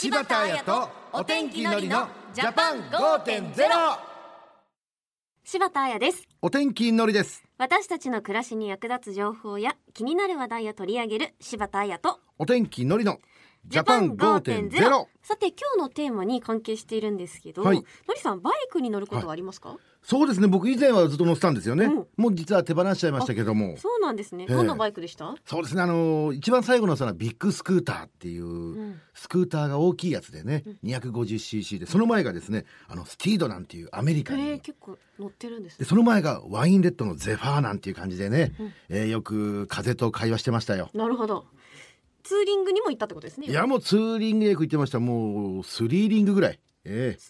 柴田彩とお天気のりのジャパン5.0柴田彩です。お天気のりです。私たちの暮らしに役立つ情報や気になる話題を取り上げる柴田彩と。お天気のりのジャパン5.0さて今日のテーマに関係しているんですけど、はい。のりさんバイクに乗ることはありますか、そうですね。僕以前はずっと乗ってたんですよね、うんもう実は手放しちゃいましたけども。そうなんですね。ええ。どんなバイクでした、そうですね。あのー一番最後のそのビッグスクーターっていう、ん。スクーターが大きいやつでね、250cc でその前がですねあのスティードなんていうアメリカに、へえ結構乗ってるんですね。でその前がワインレッドのゼファーなんていう感じでね、えーよく風と会話してましたよ。なるほどツーリングにも行ったってことですね。いやもうツーリングへよく行ってました。もうスリーリングぐらい。ええ。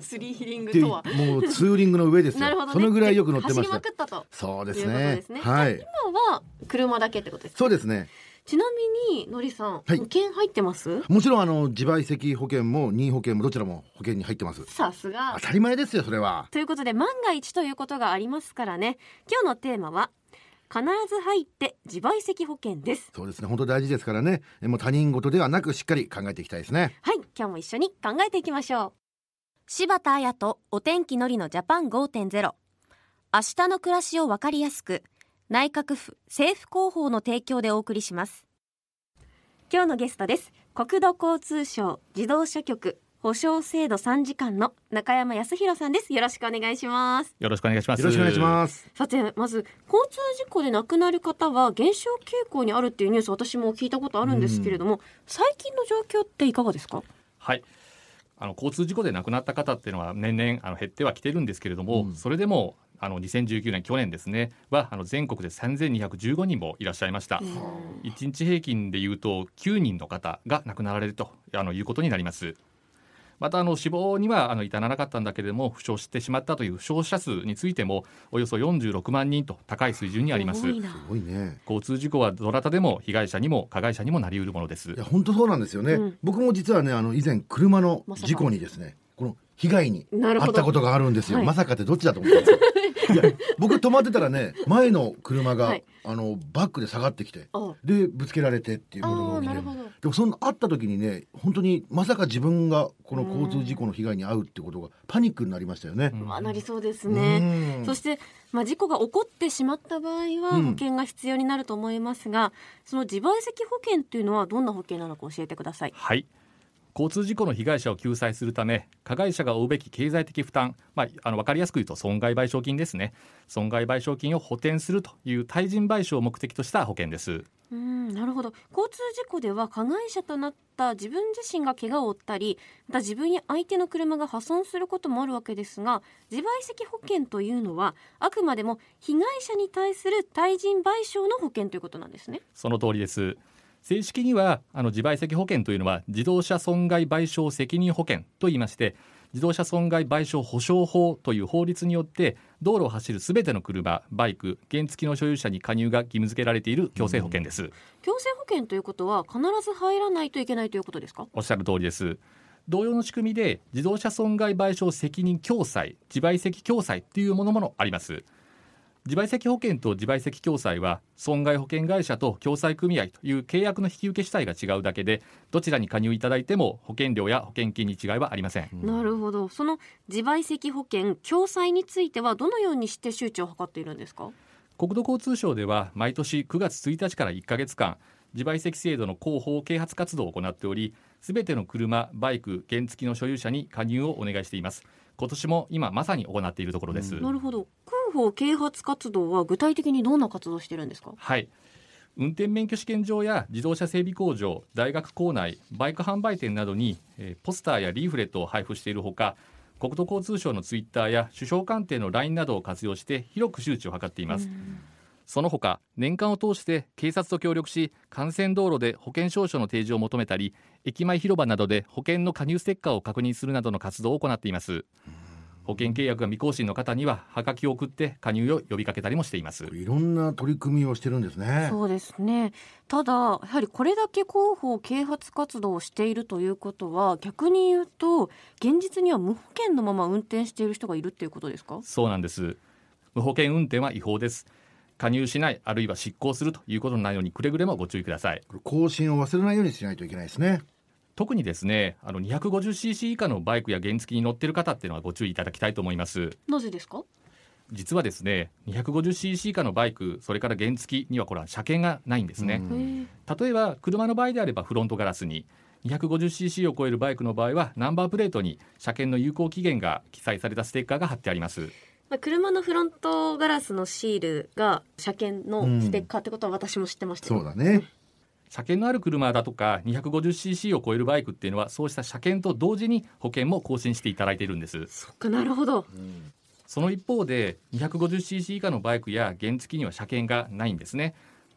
スリーリングでとは。もうツーリングの上ですよ。なるほどね。そのぐらいよく乗ってま走りましたくったとそうですね。ですね。はい。今は車だけってことですね。そうですね。ちなみにのりさん、はい。保険入ってます？もちろんあの自賠責保険も任意保険もどちらも保険に入ってます。さすが。当たり前ですよそれは。ということで万が一ということがありますからね。今日のテーマは必ず入って自賠責保険です。そうですね。本当大事ですからね。えもう他人事ではなくしっかり考えていきたいですね。はい。今日も一緒に考えていきましょう。柴田彩とお天気のりのジャパン5.0明日の暮らしをわかりやすく内閣府政府広報の提供でお送りします。今日のゲストです。国土交通省自動車局保証制度3時間の中山康弘さんですよろしくお願いしますよろしくお願いします。よろしくお願いしますさてまず交通事故で亡くなる方は減少傾向にあるっていうニュース私も聞いたことあるんですけれども、最近の状況っていかがですか？はい。あの交通事故で亡くなった方っていうのは年々あの減ってはきてるんですけれども、うんそれでもあの2019年去年ですねはあの全国で3215人もいらっしゃいました。一日平均でいうと9人の方が亡くなられるとあのいうことになります。またあの死亡にはあの至らなかったんだけれども負傷してしまったという負傷者数についてもおよそ46万人と高い水準にあります。多。いな。すごいね。交通事故はどなたでも被害者にも加害者にもなりうるものです。いや。本当そうなんですよね、うん。僕も実はねあの以前車の事故にですねこの被害になるほど。遭ったことがあるんですよ、はい。まさかってどっちだと思ったんですか？いや僕止まってたらね前の車が、はい。あのバックで下がってきてあでぶつけられてっていうことあが起きてでもその会った時にね本当にまさか自分がこの交通事故の被害に遭うってことがパニックになりましたよね。まあなりそうですうねん。そして、まあ、事故が起こってしまった場合はうん。保険が必要になると思いますが、その自賠責保険っていうのはどんな保険なのか教えてください。はい交通事故の被害者を救済するため加害者が負うべき経済的負担、まあ、あの分かりやすく言うと損害賠償金ですね。損害賠償金を補填するという対人賠償を目的とした保険です。うんなるほど。交通事故では加害者となった自分自身が怪我を負ったりまた自分や相手の車が破損することもあるわけですが自賠責保険というのはあくまでも被害者に対する対人賠償の保険ということなんですね。その通りです正式にはあの自賠責保険というのは自動車損害賠償責任保険と言いまして自動車損害賠償保証法という法律によって道路を走るすべての車バイク原付の所有者に加入が義務付けられている強制保険です、強制保険ということは必ず入らないといけないということですか？おっしゃる通りです。同様の仕組みで自動車損害賠償責任共済自賠責共済というものもあります自賠責保険と自賠責共済は損害保険会社と共済組合という契約の引き受け主体が違うだけでどちらに加入いただいても保険料や保険金に違いはありません、うん、なるほど。その自賠責保険共済についてはどのようにして周知を図っているんですか？国土交通省では毎年9月1日から1か月間自賠責制度の広報啓発活動を行っておりすべての車バイク原付の所有者に加入をお願いしています。今年も今まさに行っているところです、うん、なるほど。法啓発活動は具体的にどんな活動してるんですか？はい。運転免許試験場や自動車整備工場大学構内バイク販売店などに、え、ポスターやリーフレットを配布しているほか国土交通省のツイッターや首相官邸の LINE などを活用して広く周知を図っています。その他年間を通して警察と協力し幹線道路で保険証書の提示を求めたり駅前広場などで保険の加入ステッカーを確認するなどの活動を行っています、うん保険契約が未更新の方にははがきを送って加入を呼びかけたりもしています。いろんな取り組みをしてるんですね。そうですね。ただやはりこれだけ広報啓発活動をしているということは逆に言うと現実には無保険のまま運転している人がいるっていうことですか？そうなんです。無保険運転は違法です。加入しないあるいは執行するということのないようにくれぐれもご注意ください。更新を忘れないようにしないといけないですね。特にですねあの 250cc 以下のバイクや原付に乗っている方っていうのはご注意いただきたいと思います。なぜですか？実はですね 250cc 以下のバイクそれから原付にはこれは車検がないんですね、うん。例えば車の場合であればフロントガラスに 250cc を超えるバイクの場合はナンバープレートに車検の有効期限が記載されたステッカーが貼ってあります。まあ車のフロントガラスのシールが車検のステッカーってことは私も知ってましたよそうだね車検のある車だとか 250cc を超えるバイクっていうのはそうした車検と同時に保険も更新していただいているんです。そっかなるほど。その一方で 250cc 以下のバイクや原付には車検がないんですね。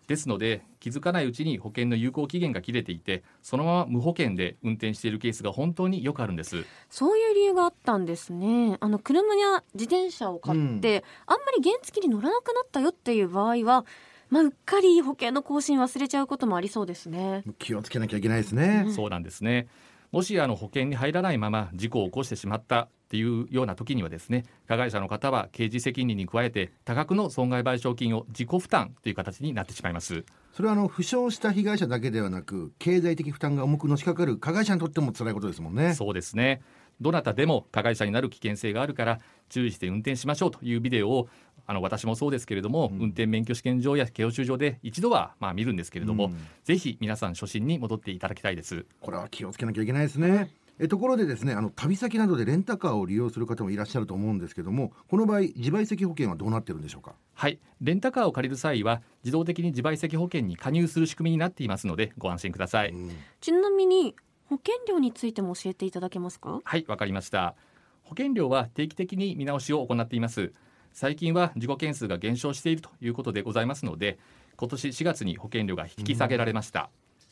ですので気づかないうちに保険の有効期限が切れていてそのまま無保険で運転しているケースが本当によくあるんです。そういう理由があったんですね。あの車や自転車を買って、あんまり原付に乗らなくなったよっていう場合はまあ、うっかり保険の更新忘れちゃうこともありそうですね。気をつけなきゃいけないですね、そうなんですね。もしあの保険に入らないまま事故を起こしてしまったっていうような時にはですね加害者の方は刑事責任に加えて多額の損害賠償金を自己負担という形になってしまいます。それはあの負傷した被害者だけではなく経済的負担が重くのしかかる加害者にとっても辛いことですもんね。そうですねどなたでも加害者になる危険性があるから注意して運転しましょうというビデオをあの私もそうですけれども、運転免許試験場や教習所で一度はまあ見るんですけれども、うん。ぜひ皆さん初心に戻っていただきたいです。これは気をつけなきゃいけないですね。えところでですねあの旅先などでレンタカーを利用する方もいらっしゃると思うんですけどもこの場合自賠責保険はどうなってるんでしょうか？はい。レンタカーを借りる際は自動的に自賠責保険に加入する仕組みになっていますのでご安心ください、うん。ちなみに保険料についても教えていただけますか？はい、わかりました。保険料は定期的に見直しを行っています。最近は事故件数が減少しているということでございますので、今年4月に保険料が引き下げられました。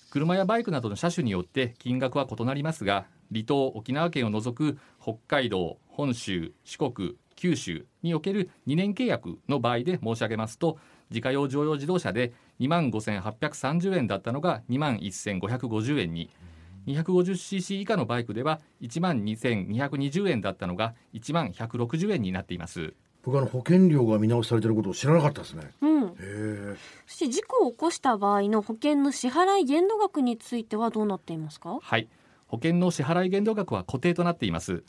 車やバイクなどの車種によって金額は異なりますが、離島沖縄県を除く北海道、本州、四国、九州における2年契約の場合で申し上げますと、自家用乗用自動車で2万5830円だったのが2万1550円に、250cc 以下のバイクでは1万2220円だったのが1万160円になっています。僕あの保険料が見直しされてることを知らなかったですね。うん。そして事故を起こした場合の保険の支払い限度額についてはどうなっていますか？はい。保険の支払い限度額は固定となっています。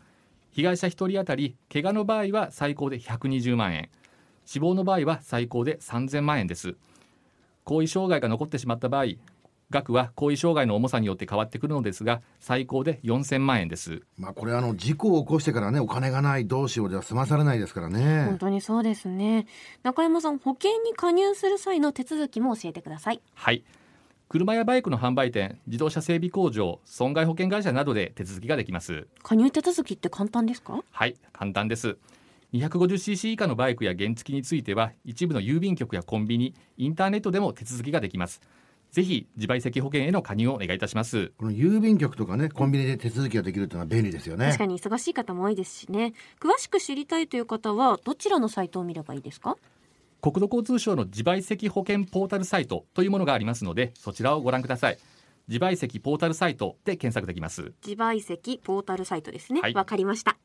被害者1人当たり怪我の場合は最高で120万円。死亡の場合は最高で3000万円です。後遺障害が残ってしまった場合額は後遺障害の重さによって変わってくるのですが最高で4000万円です。まあこれあの事故を起こしてからねお金がないどうしようでは済まされないですから本ね当にそうですね。中山さん保険に加入する際の手続きも教えてください。はい。車やバイクの販売店自動車整備工場損害保険会社などで手続きができます。加入手続きって簡単ですか？はい簡単です。250cc 以下のバイクや原付については一部の郵便局やコンビニインターネットでも手続きができますぜひ自賠責保険への加入をお願いいたします。この郵便局とかねコンビニで手続きができるっていうのは便利ですよね。確かに忙しい方も多いですしね。詳しく知りたいという方はどちらのサイトを見ればいいですか？国土交通省の自賠責保険ポータルサイトというものがありますのでそちらをご覧ください。自賠責ポータルサイトで検索できます。自賠責ポータルサイトですね。わ、はい。かりました。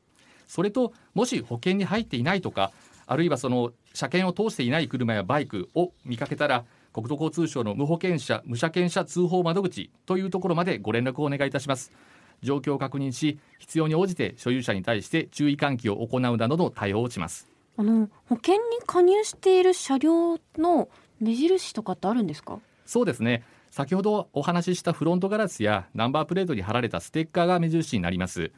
それともし保険に入っていないとかあるいはその車検を通していない車やバイクを見かけたら国土交通省の無保険者無車検者通報窓口というところまでご連絡をお願いいたします。状況を確認し必要に応じて所有者に対して注意喚起を行うなどの対応をします。あの保険に加入している車両の目印とかってあるんですか？そうですね。先ほどお話ししたフロントガラスやナンバープレートに貼られたステッカーが目印になります。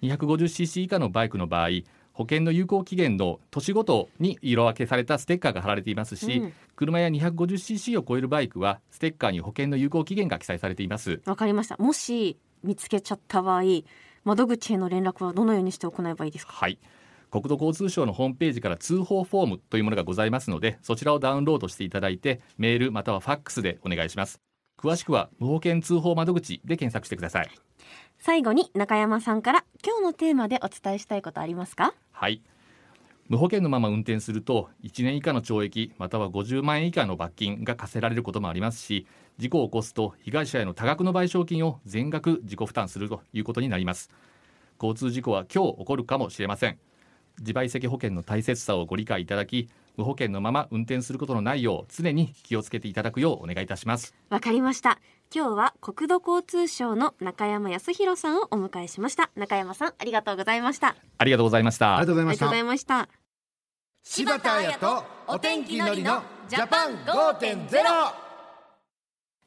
250cc 以下のバイクの場合保険の有効期限の年ごとに色分けされたステッカーが貼られていますし、うん。車や 250cc を超えるバイクはステッカーに保険の有効期限が記載されています。わかりました。もし見つけちゃった場合窓口への連絡はどのようにして行えばいいですか？はい。国土交通省のホームページから通報フォームというものがございますのでそちらをダウンロードしていただいてメールまたはファックスでお願いします。詳しくは無保険通報窓口で検索してください最後に中山さんから今日のテーマでお伝えしたいことありますか？はい。無保険のまま運転すると1年以下の懲役または50万円以下の罰金が課せられることもありますし事故を起こすと被害者への多額の賠償金を全額自己負担するということになります。交通事故は今日起こるかもしれません。自賠責保険の大切さをご理解いただき無保険のまま運転することのないよう常に気をつけていただくようお願いいたします。わかりました今日は国土交通省の中山康弘さんをお迎えしました。中山さんありがとうございました。ありがとうございました。ありがとうございました。柴田彩とお天気のりのジャパン5.0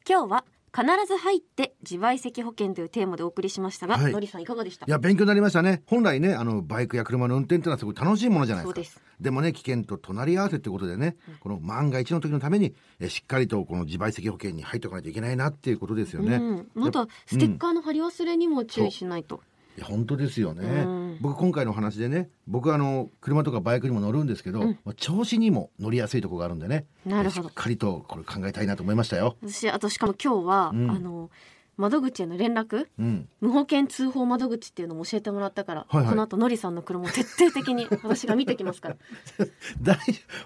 今日は必ず入って自賠責保険というテーマでお送りしましたが、はい。のりさんいかがでした？いや勉強になりましたね。本来ねあのバイクや車の運転ってのはすごい楽しいものじゃないですか。でもね危険と隣り合わせってことでね、この万が一の時のためにえしっかりとこの自賠責保険に入っておかないといけないなっていうことですよね、うん、またステッカーの貼り忘れにも注意しないと、いや本当ですよね、うん。僕今回のお話でね僕あの車とかバイクにも乗るんですけど、うん。まあ調子にも乗りやすいところがあるんでねなるほど。しっかりとこれ考えたいなと思いましたよ、私あとしかも今日は、うん。あの窓口への連絡？うん、無保険通報窓口っていうのも教えてもらったから、はいはい。この後のりさんの車を徹底的に 私が見てきますから。大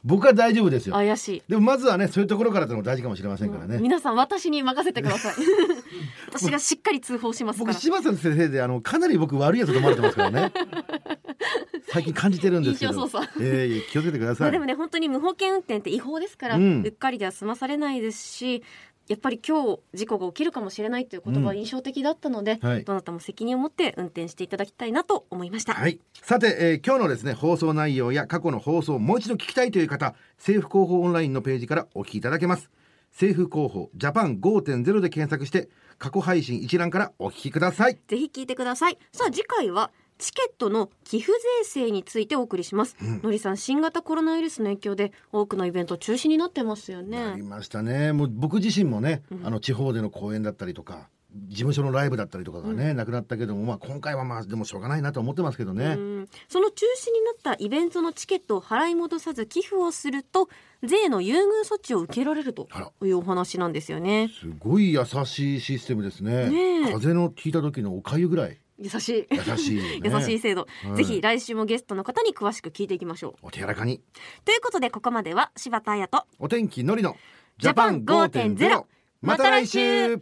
僕は大丈夫ですよ。怪しい。でもまずはねそういうところからってのも大事かもしれませんからね、うん。皆さん私に任せてください。私がしっかり通報しますから。僕柴田先生であのかなり僕悪いやつと思われてますからね。最近感じてるんですけど。えー気をつけてください。まあでもね本当に無保険運転って違法ですから、ううんっかりでは済まされないですしやっぱり今日事故が起きるかもしれないという言葉が印象的だったので、はい。どなたも責任を持って運転していただきたいなと思いました、はい、さて、えー今日のですね放送内容や過去の放送をもう一度聞きたいという方政府広報オンラインのページからお聞きいただけます。政府広報ジャパン5.0で検索して過去配信一覧からお聞きください。ぜひ聞いてください。さあ次回はチケットの寄付税制についてお送りします、のりさん新型コロナウイルスの影響で多くのイベント中止になってますよね。なりましたね。もう僕自身もね、あの地方での公演だったりとか事務所のライブだったりとかがね、なくなったけども、まあ、今回はまあでもしょうがないなと思ってますけどね、うん。その中止になったイベントのチケットを払い戻さず寄付をすると税の優遇措置を受けられるというお話なんですよね。すごい優しいシステムですね。ねえ。風の引いた時のおかゆぐらい優しい。優しい、ね、優しい制度、はいぜひ来週もゲストの方に詳しく聞いていきましょう。お手柔らかに。ということでここまでは柴田彩とお天気のりのジャパン5.0また来週。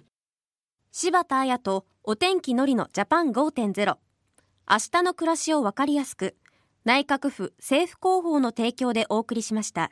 柴田彩とお天気のりのジャパン5.0明日の暮らしをわかりやすく内閣府政府広報の提供でお送りしました